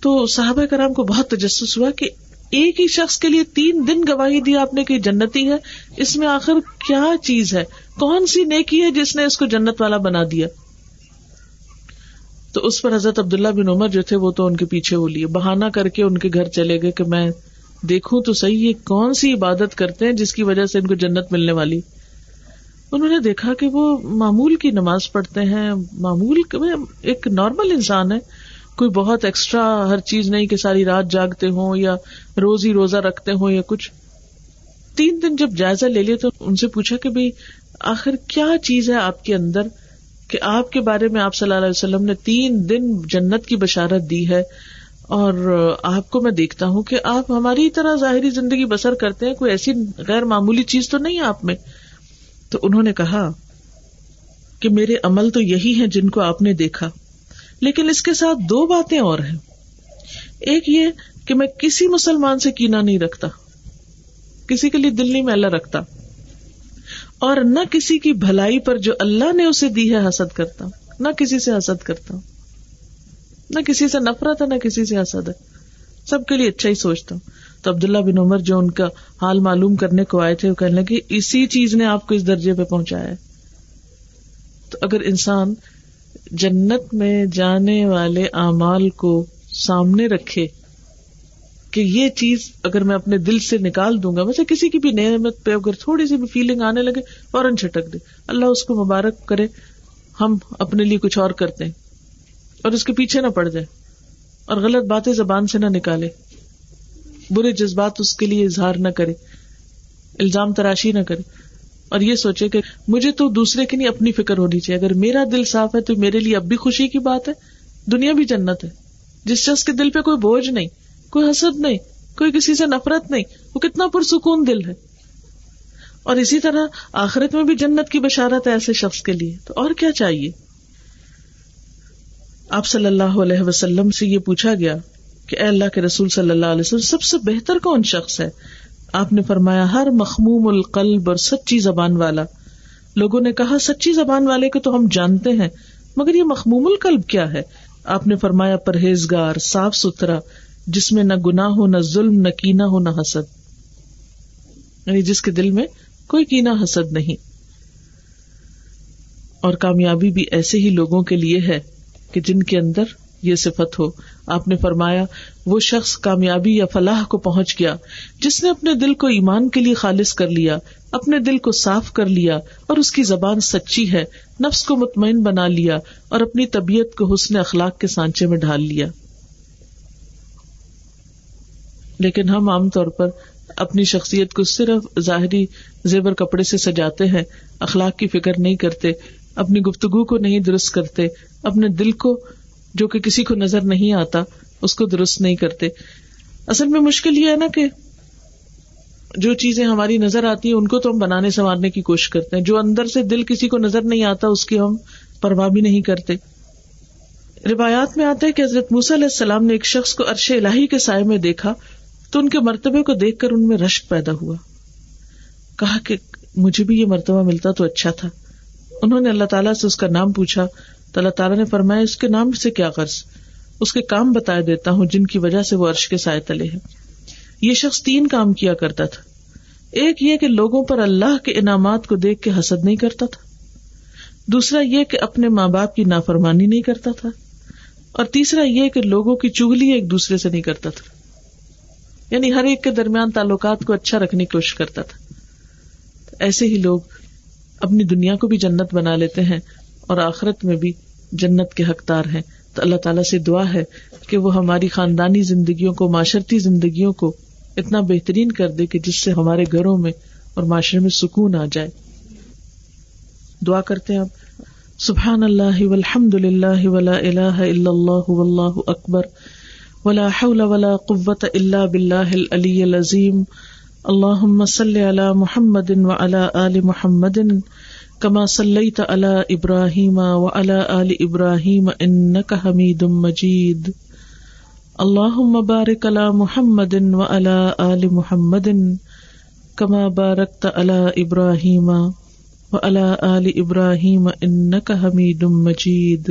تو صحابہ کرام کو بہت تجسس ہوا کہ ایک ہی شخص کے لیے تین دن گواہی دی آپ نے کہ جنتی ہے۔ اس میں آخر کیا چیز ہے؟ کون سی نیکی ہے جس نے اس کو جنت والا بنا دیا؟ تو اس پر حضرت عبداللہ بن عمر جو تھے وہ تو ان کے پیچھے وہ لیے۔ بہانا کر کے ان کے گھر چلے گئے کہ میں دیکھوں تو صحیح یہ کون سی عبادت کرتے ہیں جس کی وجہ سے ان کو جنت ملنے والی۔ انہوں نے دیکھا کہ وہ معمول کی نماز پڑھتے ہیں، معمول ایک نارمل انسان ہے۔ کوئی بہت ایکسٹرا ہر چیز نہیں کہ ساری رات جاگتے ہوں یا روز ہی روزہ رکھتے ہوں یا کچھ۔ تین دن جب جائزہ لے لیا تو ان سے پوچھا کہ بھائی آخر کیا چیز ہے آپ کے اندر؟ کہ آپ کے بارے میں آپ صلی اللہ علیہ وسلم نے تین دن جنت کی بشارت دی ہے اور آپ کو میں دیکھتا ہوں کہ آپ ہماری طرح ظاہری زندگی بسر کرتے ہیں، کوئی ایسی غیر معمولی چیز تو نہیں آپ میں؟ تو انہوں نے کہا کہ میرے عمل تو یہی ہیں جن کو آپ نے دیکھا، لیکن اس کے ساتھ دو باتیں اور ہیں۔ ایک یہ کہ میں کسی مسلمان سے کینا نہیں رکھتا، کسی کے لیے دل نہیں میلا رکھتا۔ اور نہ کسی کی بھلائی پر جو اللہ نے اسے دی ہے حسد کرتا ہوں۔ نہ کسی سے حسد کرتا ہوں۔ نہ کسی سے نفرت ہے، نہ کسی سے حسد ہے۔ سب کے لیے اچھا ہی سوچتا ہوں۔ تو عبداللہ بن عمر جو ان کا حال معلوم کرنے کو آئے تھے، وہ کہنے لگے، اسی چیز نے آپ کو اس درجے پہ پہنچایا تو اگر انسان جنت میں جانے والے اعمال کو سامنے رکھے کہ یہ چیز اگر میں اپنے دل سے نکال دوں گا، ویسے کسی کی بھی نعمت پہ اگر تھوڑی سی بھی فیلنگ آنے لگے، فوراً چھٹک دے۔ اللہ اس کو مبارک کرے، ہم اپنے لیے کچھ اور کرتے ہیں۔ اور اس کے پیچھے نہ پڑ جائے۔ اور غلط باتیں زبان سے نہ نکالے۔ برے جذبات اس کے لیے اظہار نہ کرے۔ الزام تراشی نہ کرے۔ اور یہ سوچے کہ مجھے تو دوسرے کی نہیں اپنی فکر ہونی چاہیے۔ اگر میرا دل صاف ہے تو میرے لیے اب بھی خوشی کی بات ہے۔ دنیا بھی جنت ہے۔ جس شخص کے دل پہ کوئی بوجھ نہیں۔ کوئی حسد نہیں، کوئی کسی سے نفرت نہیں، وہ کتنا پرسکون دل ہے۔ اور اسی طرح آخرت میں بھی جنت کی بشارت ہے ایسے شخص کے لیے۔ تو اور کیا چاہیے؟ آپ صلی اللہ علیہ وسلم سے یہ پوچھا گیا کہ اے اللہ کے رسول صلی اللہ علیہ وسلم، سب سے بہتر کون شخص ہے؟ آپ نے فرمایا، ہر مخموم القلب اور سچی زبان والا۔ لوگوں نے کہا، سچی زبان والے کو تو ہم جانتے ہیں، مگر یہ مخموم القلب کیا ہے؟ آپ نے فرمایا، پرہیزگار، صاف ستھرا جس میں نہ گنا ہو، نہ ظلم، نہ کینا ہو، نہ حسد۔ یعنی جس کے دل میں کوئی کینا حسد نہیں۔ اور کامیابی بھی ایسے ہی لوگوں کے لیے ہے کہ جن کے اندر یہ صفت ہو۔ آپ نے فرمایا، وہ شخص کامیابی یا فلاح کو پہنچ گیا، جس نے اپنے دل کو ایمان کے لیے خالص کر لیا، اپنے دل کو صاف کر لیا اور اس کی زبان سچی ہے، نفس کو مطمئن بنا لیا اور اپنی طبیعت کو حسن اخلاق کے سانچے میں ڈھال لیا۔ لیکن ہم عام طور پر اپنی شخصیت کو صرف ظاہری زیور کپڑے سے سجاتے ہیں، اخلاق کی فکر نہیں کرتے، اپنی گفتگو کو نہیں درست کرتے، اپنے دل کو، جو کہ کسی کو نظر نہیں آتا، اس کو درست نہیں کرتے۔ اصل میں مشکل یہ ہے نا کہ جو چیزیں ہماری نظر آتی ہیں، ان کو تو ہم بنانے سنوارنے کی کوشش کرتے ہیں۔ جو اندر سے دل کسی کو نظر نہیں آتا، اس کی ہم پرواہ بھی نہیں کرتے۔ روایات میں آتا ہے کہ حضرت موسی علیہ السلام نے ایک شخص کو عرش الہی کے سائے میں دیکھا۔ تو ان کے مرتبے کو دیکھ کر ان میں رشک پیدا ہوا۔ کہا کہ مجھے بھی یہ مرتبہ ملتا تو اچھا تھا۔ انہوں نے اللہ تعالیٰ سے اس کا نام پوچھا تو اللہ تعالیٰ نے فرمایا، اس کے نام سے کیا غرض؟ اس کے کام بتا دیتا ہوں جن کی وجہ سے وہ عرش کے سائے تلے ہے یہ شخص تین کام کیا کرتا تھا۔ ایک یہ کہ لوگوں پر اللہ کے انعامات کو دیکھ کے حسد نہیں کرتا تھا۔ دوسرا یہ کہ اپنے ماں باپ کی نافرمانی نہیں کرتا تھا۔ اور تیسرا یہ کہ لوگوں کی چگلی ایک دوسرے سے نہیں کرتا تھا۔ یعنی ہر ایک کے درمیان تعلقات کو اچھا رکھنے کی کوشش کرتا تھا۔ ایسے ہی لوگ اپنی دنیا کو بھی جنت بنا لیتے ہیں اور آخرت میں بھی جنت کے حقدار ہیں۔ تو اللہ تعالیٰ سے دعا ہے کہ وہ ہماری خاندانی زندگیوں کو، معاشرتی زندگیوں کو اتنا بہترین کر دے کہ جس سے ہمارے گھروں میں اور معاشرے میں سکون آ جائے۔ دعا کرتے ہیں آپ۔ سبحان اللہ والحمد للہ ولا الہ الا اللہ واللہ اکبر۔ ولا حول ولا قوت الا باللہ العلی العظیم اللہم صلی علی محمد وعلی آل محمد کما صلیت علی ابراہیم وعلی آل ابراہیم انک حمید مجید اللہم بارک علی محمد وعلی آل محمد کما بارکت علی ابراہیم وعلی آل ابراہیم انک حمید مجید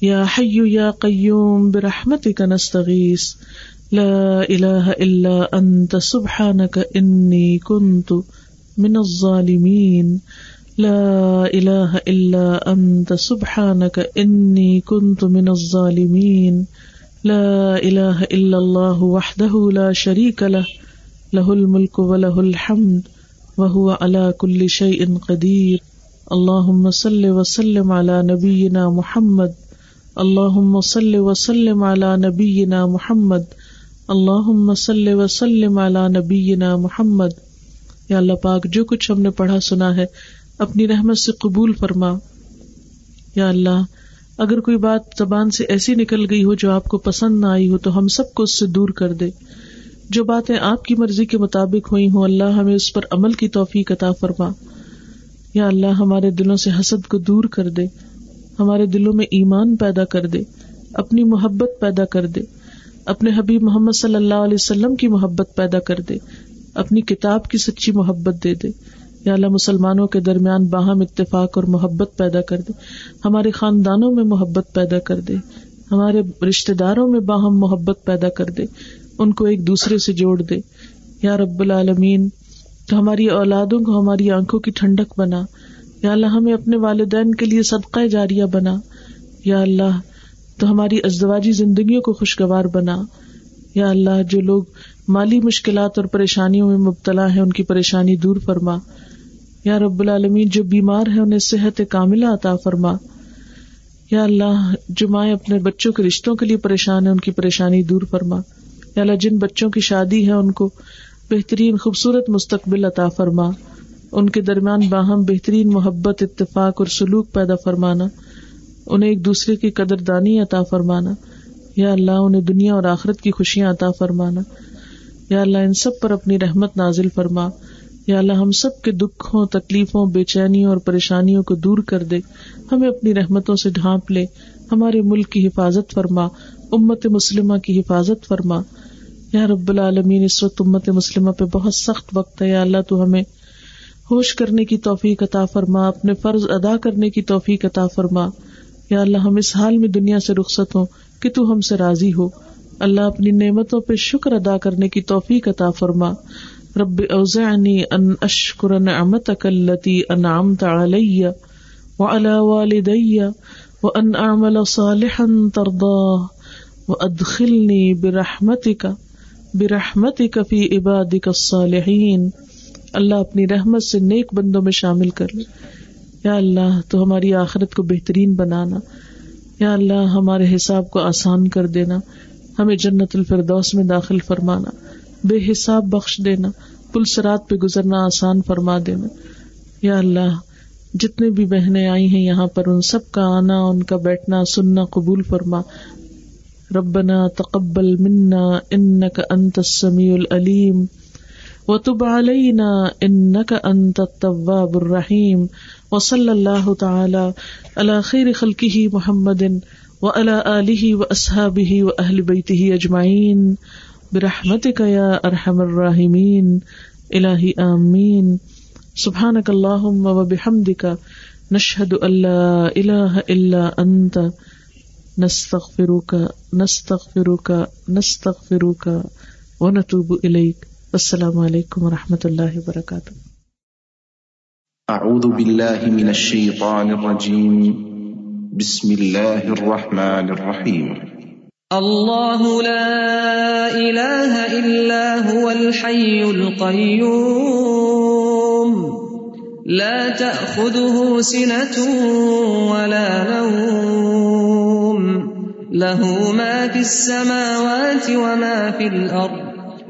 یا حی یا قیوم برحمتک نستغیث لا الہ الا انت سبحانک انی کنت من الظالمین لا الہ الا انت سبحانک انی کنت من الظالمین لا الہ الا اللہ وحدہ لا شریک له. له الملک وله الحمد، وهو على كل شيء قدير. اللهم صل وسلم على نبينا محمد اللہ صلی وسلم علی نبینا محمد اللہ صلی وسلم علی نبینا محمد۔ یا اللہ پاک، جو کچھ ہم نے پڑھا سنا ہے، اپنی رحمت سے قبول فرما۔ یا اللہ، اگر کوئی بات زبان سے ایسی نکل گئی ہو جو آپ کو پسند نہ آئی ہو، تو ہم سب کو اس سے دور کر دے۔ جو باتیں آپ کی مرضی کے مطابق ہوئی ہوں، اللہ ہمیں اس پر عمل کی توفیق عطا فرما۔ یا اللہ، ہمارے دلوں سے حسد کو دور کر دے۔ ہمارے دلوں میں ایمان پیدا کر دے، اپنی محبت پیدا کر دے، اپنے حبیب محمد صلی اللہ علیہ وسلم کی محبت پیدا کر دے، اپنی کتاب کی سچی محبت دے دے۔ یا اللہ، مسلمانوں کے درمیان باہم اتفاق اور محبت پیدا کر دے۔ ہمارے خاندانوں میں محبت پیدا کر دے۔ ہمارے رشتے داروں میں باہم محبت پیدا کر دے۔ ان کو ایک دوسرے سے جوڑ دے۔ یا رب العالمین، تو ہماری اولادوں کو ہماری آنکھوں کی ٹھنڈک بنا۔ یا اللہ ہمیں اپنے والدین کے لیے صدقہ جاریہ بنا۔ یا اللہ تو ہماری ازدواجی زندگیوں کو خوشگوار بنا۔ یا اللہ جو لوگ مالی مشکلات اور پریشانیوں میں مبتلا ہے ان کی پریشانی دور فرما۔ یا رب العالمین، جو بیمار ہے انہیں صحت کاملہ عطا فرما۔ یا اللہ جو مائیں اپنے بچوں کے رشتوں کے لیے پریشان ہے ان کی پریشانی دور فرما۔ یا اللہ جن بچوں کی شادی ہے، ان کو بہترین، خوبصورت مستقبل عطا فرما۔ ان کے درمیان باہم بہترین محبت، اتفاق اور سلوک پیدا فرمانا، انہیں ایک دوسرے کی قدر دانی عطا فرمانا، یا اللہ انہیں دنیا اور آخرت کی خوشیاں عطا فرمانا، یا اللہ ان سب پر اپنی رحمت نازل فرما، یا اللہ ہم سب کے دکھوں، تکلیفوں، بے چینیوں اور پریشانیوں کو دور کر دے، ہمیں اپنی رحمتوں سے ڈھانپ لے، ہمارے ملک کی حفاظت فرما، امت مسلمہ کی حفاظت فرما۔ یا رب العالمین، اس وقت امت مسلمہ پہ بہت سخت وقت ہے، یا اللہ تو ہمیں ہوش کرنے کی توفیق عطا فرما، اپنے فرض ادا کرنے کی توفیق عطا فرما۔ یا اللہ، ہم اس حال میں دنیا سے رخصت ہوں کہ تو ہم سے راضی ہو۔ اللہ، اپنی نعمتوں پہ شکر ادا کرنے کی توفیق عطا فرما۔ رب، اوزعنی ان اشکر نعمتک اللتی انعمت علی وعلى والدی وان اعمل صالحا ترضاه وادخلنی برحمتک برحمتک فی عبادک الصالحین۔ اللہ اپنی رحمت سے نیک بندوں میں شامل کر لے۔ یا اللہ، تو ہماری آخرت کو بہترین بنانا۔ یا اللہ، ہمارے حساب کو آسان کر دینا۔ ہمیں جنت الفردوس میں داخل فرمانا۔ بے حساب بخش دینا۔ پلسرات پہ گزرنا آسان فرما دینا۔ یا اللہ، جتنے بھی بہنیں آئی ہیں یہاں پر، ان سب کا آنا، ان کا بیٹھنا، سننا، قبول فرما۔ ربنا تقبل منا انك انت السميع العليم وتب علينا انك انت التواب الرحيم. وصلى الله تعالى على خير خلقه محمد وعلى اله واصحابه واهل بيته اجمعين برحمتك يا ارحم الراحمين. الہی آمین سبحانك اللهم وبحمدك نشهد ان لا اله الا انت نستغفرك نستغفرك نستغفرك ونتوب اليك السلام علیکم و رحمۃ اللہ وبرکاتہ۔ اعوذ باللہ من الشیطان الرجیم۔ بسم اللہ الرحمن الرحیم۔ اللہ لا الہ الا هو الحی القیوم۔ لا تأخذه سنة ولا نوم۔ له ما في السماوات وما في الأرض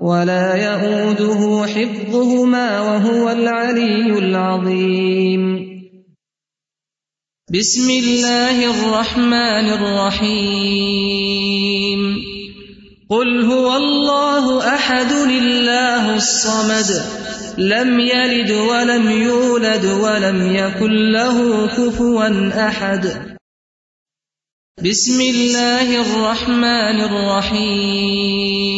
ولا يئوده حفظهما وهو العلي العظيم. بسم الله الرحمن الرحيم. قل هو الله احد الله الصمد. لم يلد ولم يولد ولم يكن له كفوا احد بسم الله الرحمن الرحيم.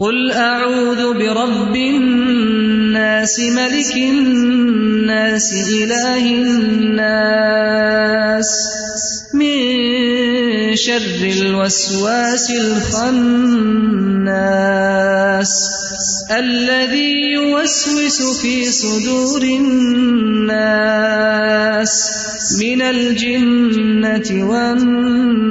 قل أعوذ برب الناس ملك الناس إله الناس من شر الوسواس الخناس الذي يوسوس في صدور الناس من الجنة والناس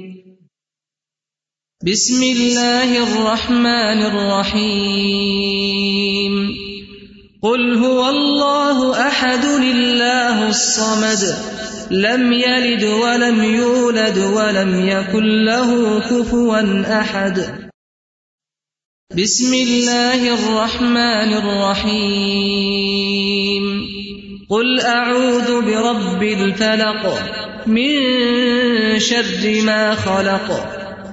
بسم الله الرحمن الرحيم قل هو الله أحد الله الصمد۔ لم يلد ولم يولد ولم يكن له كفوا أحد بسم الله الرحمن الرحيم قل أعوذ برب الفلق۔ من شر ما خلق۔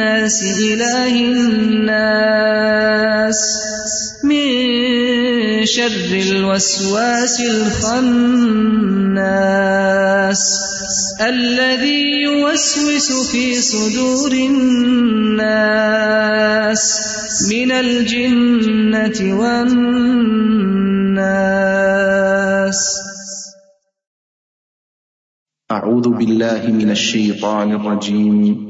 الناس إله الناس من شر الوسواس الخناس الذي يوسوس في صدور الناس من الجنة والناس. أعوذ بالله من الشيطان الرجيم.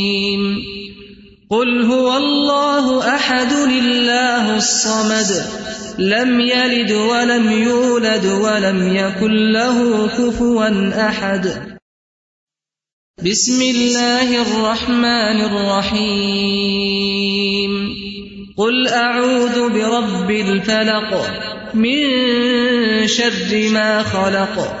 قل هو الله أحد الله الصمد، لم يلد ولم يولد ولم يكن له كفوا أحد. بسم الله الرحمن الرحيم. قل أعوذ برب الفلق من شر ما خلق.